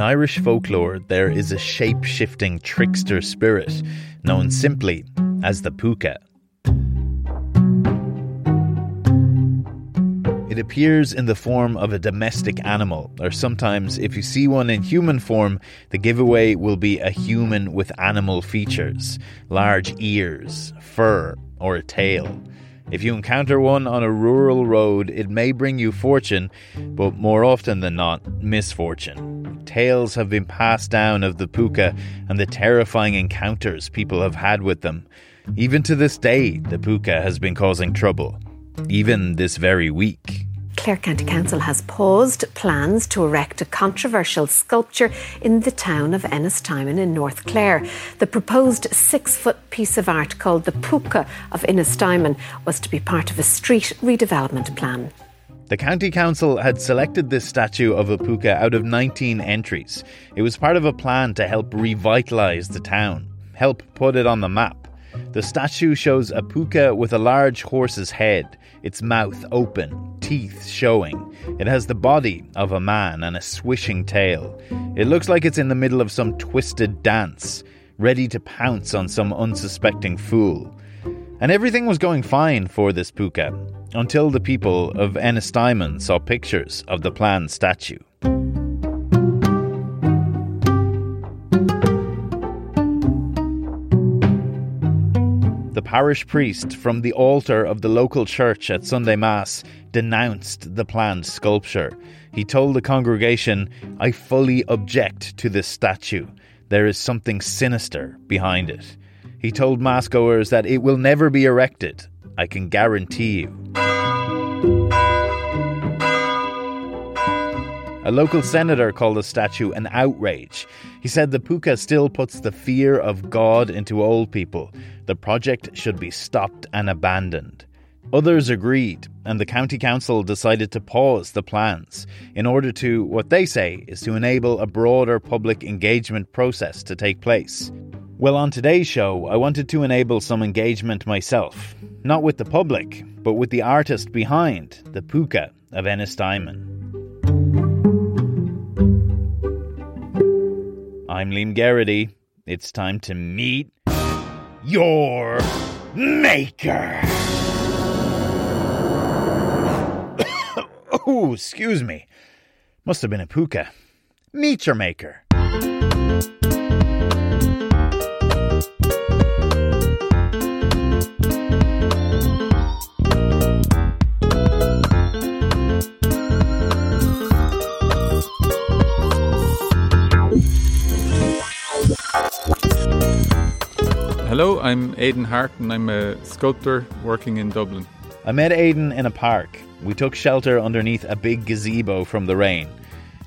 In Irish folklore, there is a shape shifting trickster spirit known simply as the Pooka. It appears in the form of a domestic animal, or sometimes, if you see one in human form, the giveaway will be a human with animal features large ears, fur, or a tail. If you encounter one on a rural road, it may bring you fortune, but more often than not, misfortune. Tales have been passed down of the puka and the terrifying encounters people have had with them. Even to this day, the puka has been causing trouble. Even this very week. Clare County Council has paused plans to erect a controversial sculpture in the town of Ennistymon in North Clare. The proposed six foot piece of art called the Púca of Ennistymon was to be part of a street redevelopment plan. The County Council had selected this statue of a puka out of 19 entries. It was part of a plan to help revitalise the town, help put it on the map. The statue shows a puka with a large horse's head, its mouth open, teeth showing. It has the body of a man and a swishing tail. It looks like it's in the middle of some twisted dance, ready to pounce on some unsuspecting fool. And everything was going fine for this puka until the people of Ennistymon saw pictures of the planned statue. The parish priest from the altar of the local church at Sunday Mass denounced the planned sculpture. He told the congregation, I fully object to this statue. There is something sinister behind it. He told Massgoers that it will never be erected. I can guarantee you. A local senator called the statue an outrage. He said the puka still puts the fear of God into old people. The project should be stopped and abandoned. Others agreed, and the county council decided to pause the plans in order to, what they say, is to enable a broader public engagement process to take place. Well, on today's show, I wanted to enable some engagement myself, not with the public, but with the artist behind the puka of Ennistymon. I'm Liam Geraghty. It's time to meet your maker. oh, excuse me. Must have been a puka. Meet your maker. Hello, I'm Aidan Harte and I'm a sculptor working in Dublin. I met Aidan in a park. We took shelter underneath a big gazebo from the rain.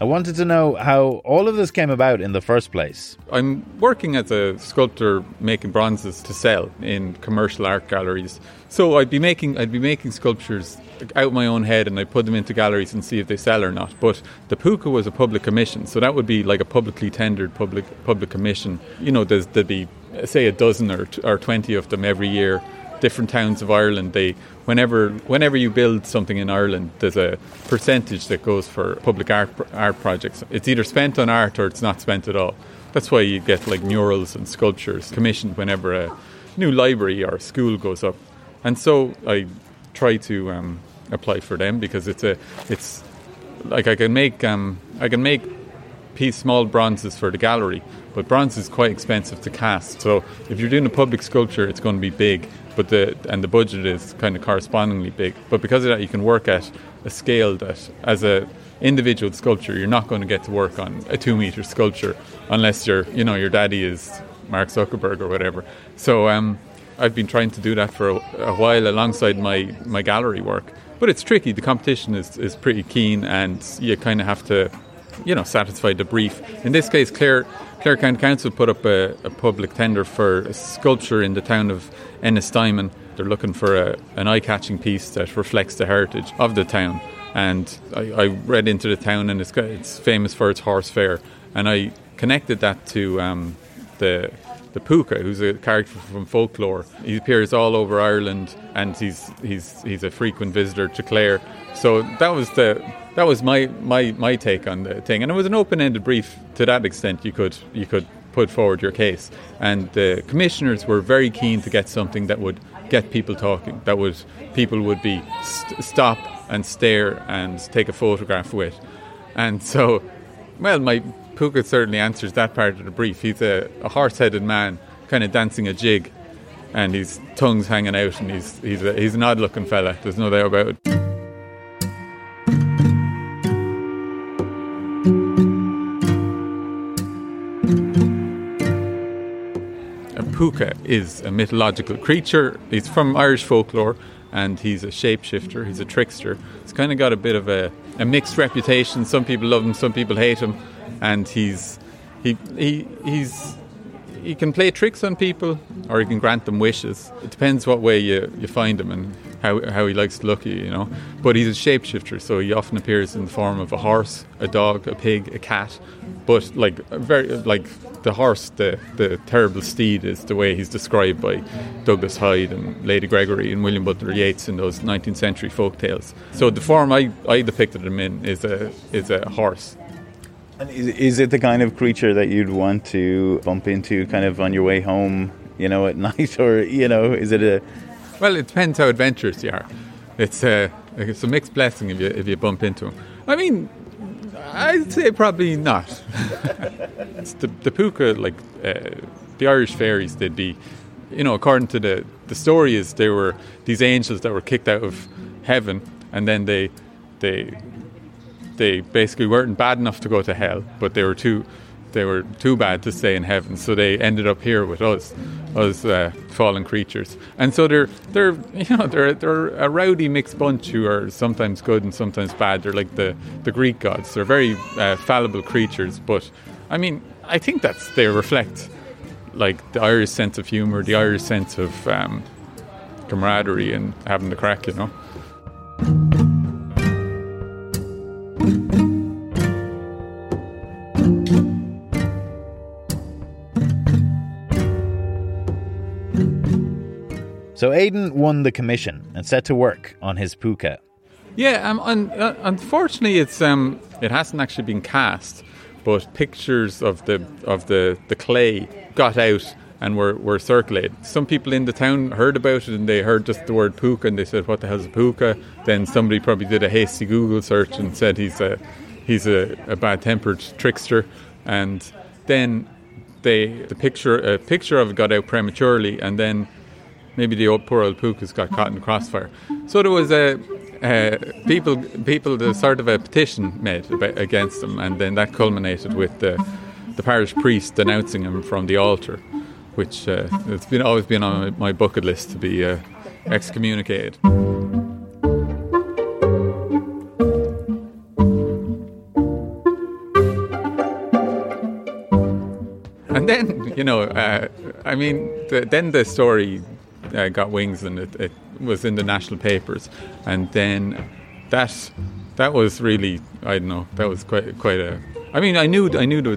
I wanted to know how all of this came about in the first place. I'm working as a sculptor making bronzes to sell in commercial art galleries. So I'd be making I'd be making sculptures out my own head and I put them into galleries and see if they sell or not. But the puka was a public commission, so that would be like a publicly tendered public public commission. You know, there'd be say a dozen or, t- or 20 of them every year different towns of Ireland they whenever whenever you build something in Ireland there's a percentage that goes for public art art projects. It's either spent on art or it's not spent at all. That's why you get like murals and sculptures commissioned whenever a new library or school goes up. And so I try to um, apply for them because it's a it's like I can make um, I can make piece small bronzes for the gallery but bronze is quite expensive to cast. So if you're doing a public sculpture, it's going to be big, but the and the budget is kind of correspondingly big. But because of that, you can work at a scale that, as a individual sculpture, you're not going to get to work on a two meter sculpture unless your you know your daddy is Mark Zuckerberg or whatever. So um, I've been trying to do that for a, a while alongside my my gallery work. But it's tricky. The competition is, is pretty keen, and you kind of have to, you know, satisfy the brief. In this case, Clare Clare County Council put up a, a, public tender for a sculpture in the town of Ennistymon. They're looking for a, an eye-catching piece that reflects the heritage of the town. And I, I read into the town, and it's, it's famous for its horse fair. And I connected that to um, the the Púca, who's a character from folklore. He appears all over Ireland, and he's he's he's a frequent visitor to Clare. So that was the that was my, my, my take on the thing, and it was an open-ended brief to that extent. You could you could put forward your case, and the commissioners were very keen to get something that would get people talking, that would people would be st- stop and stare and take a photograph with, and so, well, my Púca certainly answers that part of the brief. He's a, a horse-headed man, kind of dancing a jig, and his tongue's hanging out, and he's he's a, he's an odd-looking fella. There's no doubt about it. Púca is a mythological creature. He's from Irish folklore and he's a shapeshifter, he's a trickster. He's kind of got a bit of a, a mixed reputation. Some people love him, some people hate him, and he's he, he he's he can play tricks on people or he can grant them wishes. It depends what way you, you find him and how, how he likes to look at you, you know. But he's a shapeshifter, so he often appears in the form of a horse, a dog, a pig, a cat. But like very like the horse, the, the terrible steed, is the way he's described by Douglas Hyde and Lady Gregory and William Butler Yeats in those 19th century folk tales. So the form I, I depicted him in is a is a horse. Is, is it the kind of creature that you'd want to bump into kind of on your way home, you know, at night? Or, you know, is it a. Well, it depends how adventurous you are. It's a, it's a mixed blessing if you, if you bump into them. I mean, I'd say probably not. the, the Púca, like uh, the Irish fairies, they'd be, you know, according to the, the story is they were these angels that were kicked out of heaven and then they they they basically weren't bad enough to go to hell, but they were too they were too bad to stay in heaven, so they ended up here with us, us uh, fallen creatures. And so they're they're you know they're they're a rowdy mixed bunch who are sometimes good and sometimes bad. They're like the the Greek gods. They're very uh, fallible creatures, but I mean I think that's they reflect like the Irish sense of humour, the Irish sense of um, camaraderie and having the crack, you know. So Aidan won the commission and set to work on his Púca. Yeah, um, un- uh, unfortunately, it's um, it hasn't actually been cast, but pictures of the of the, the clay got out and were, were circulated. Some people in the town heard about it and they heard just the word Púca and they said, "What the hell's a Púca?" Then somebody probably did a hasty Google search and said he's a he's a, a bad-tempered trickster, and then they the picture a picture of it got out prematurely, and then maybe the old poor old Púcas got caught in the crossfire. So there was a people people the sort of a petition made against him, and then that culminated with the the parish priest denouncing him from the altar, which uh, it's been always been on my bucket list to be uh, excommunicated. You know, uh, I mean, the, then the story uh, got wings and it, it, was in the national papers. And then that that was really I don't know that was quite quite a. I mean, I knew I knew the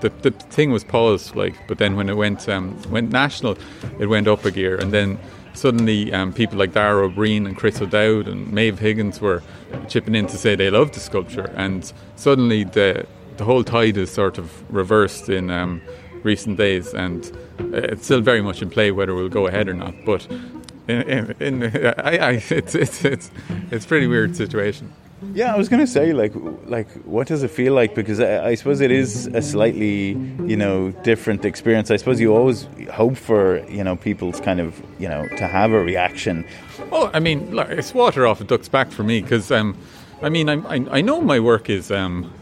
the, the thing was paused, like, but then when it went um, went national, it went up a gear, and then suddenly um, people like Dara Ó Briain and Chris O'Dowd and Maeve Higgins were chipping in to say they loved the sculpture, and suddenly the the whole tide is sort of reversed in um, recent days, and it's still very much in play whether we'll go ahead or not. But in, in, in I, I, it's it's it's it's a pretty weird situation. Yeah, I was going to say, like, like, what does it feel like? Because I, I, suppose it is a slightly, you know, different experience. I suppose you always hope for, you know, people's kind of, you know, to have a reaction. Oh, I mean, it's water off a duck's back for me because, um, I mean, I, I, I know my work is um,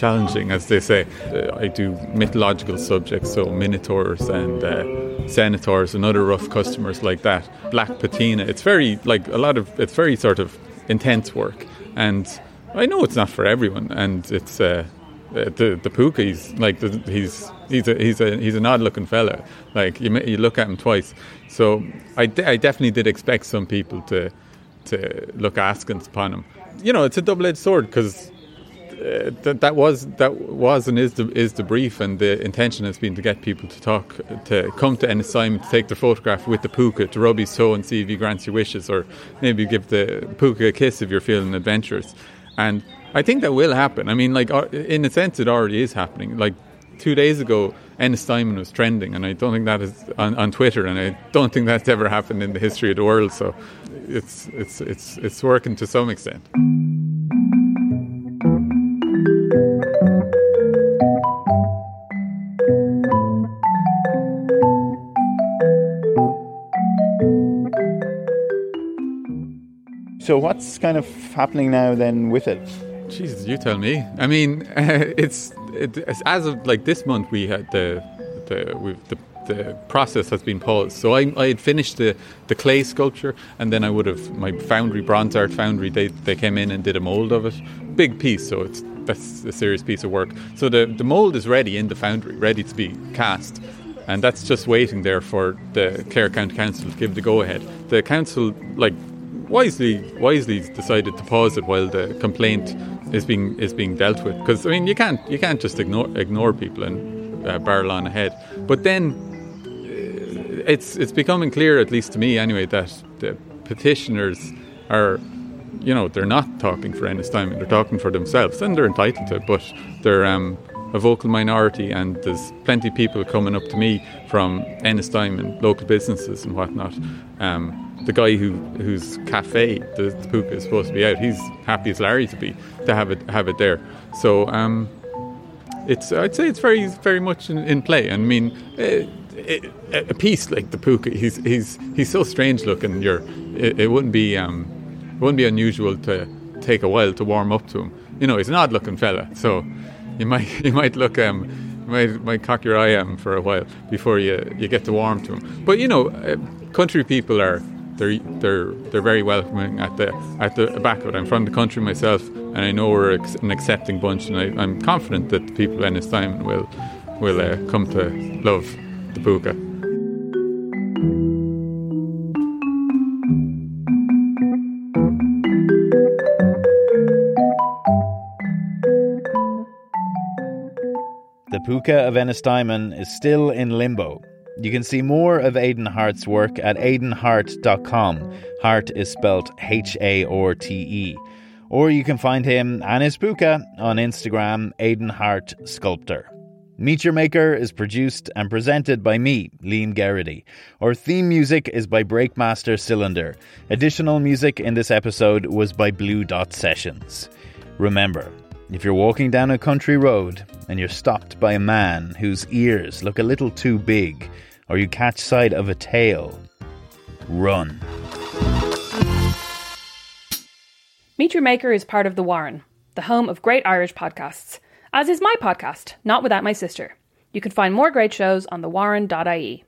challenging, as they say. Uh, I do mythological subjects, so minotaurs and uh, centaurs and other rough customers like that. Black patina. It's very like a lot of. It's very sort of intense work, and I know it's not for everyone, and it's. Uh, uh the the Púca, he's like he's he's a he's a he's an odd looking fella. Like you you look at him twice. So I, de- I definitely did expect some people to to look askance upon him. You know, it's a double edged sword because uh, that that was that was and is the is the brief, and the intention has been to get people to talk, to come to Ennistymon, to take their photograph with the puka, to rub his toe and see if he grants your wishes, or maybe give the puka a kiss if you're feeling adventurous. And I think that will happen. I mean, like in a sense, it already is happening. Like two days ago, Ennistymon was trending, and I don't think that is on, on Twitter, and I don't think that's ever happened in the history of the world. So it's it's it's it's working to some extent. So what's kind of happening now then with it? Jesus, you tell me. I mean, uh, it's it, as of like this month we had the the we've the the process has been paused. So I, I had finished the, the clay sculpture, and then I would have my foundry, bronze art foundry. They, they came in and did a mold of it, big piece. So it's that's a serious piece of work. So the the mold is ready in the foundry, ready to be cast, and that's just waiting there for the Clare County Council to give the go ahead. The council like wisely wisely decided to pause it while the complaint is being is being dealt with because I mean you can't you can't just ignore ignore people and uh, barrel on ahead. But then uh, it's it's becoming clear, at least to me anyway, that the petitioners are you know they're not talking for Ennistymon, they're talking for themselves, and they're entitled to. It, But they're um, a vocal minority, and there's plenty of people coming up to me from Ennistymon, local businesses and whatnot. Um, the guy who whose cafe the, the puka is supposed to be out, he's happy as Larry to be to have it have it there. So um, it's I'd say it's very very much in, in play. I mean, it, it, a piece like the puka, he's he's he's so strange looking. You're it, it wouldn't be um, it wouldn't be unusual to take a while to warm up to him. You know, he's an odd looking fella, so you might you might look um, might might cock your eye at him for a while before you you get to warm to him. But you know, uh, country people are they're they're they're very welcoming at the at the back of it. I'm from the country myself, and I know we're an accepting bunch, and I, am confident that the people in Ennistymon will will uh, come to love the puka. The puka of Ennistimon is still in limbo. You can see more of Aidan Harte's work at aidanharte.com. Harte is spelled H A R T E. Or you can find him and his puka on Instagram, Aidan Harte Sculptor. Meet Your Maker is produced and presented by me, Liam Geraghty. Our theme music is by Breakmaster Cylinder. Additional music in this episode was by Blue Dot Sessions. Remember, if you're walking down a country road and you're stopped by a man whose ears look a little too big, or you catch sight of a tail, run. Meet Your Maker is part of The Warren, the home of great Irish podcasts, as is my podcast, Not Without My Sister. You can find more great shows on thewarren.ie.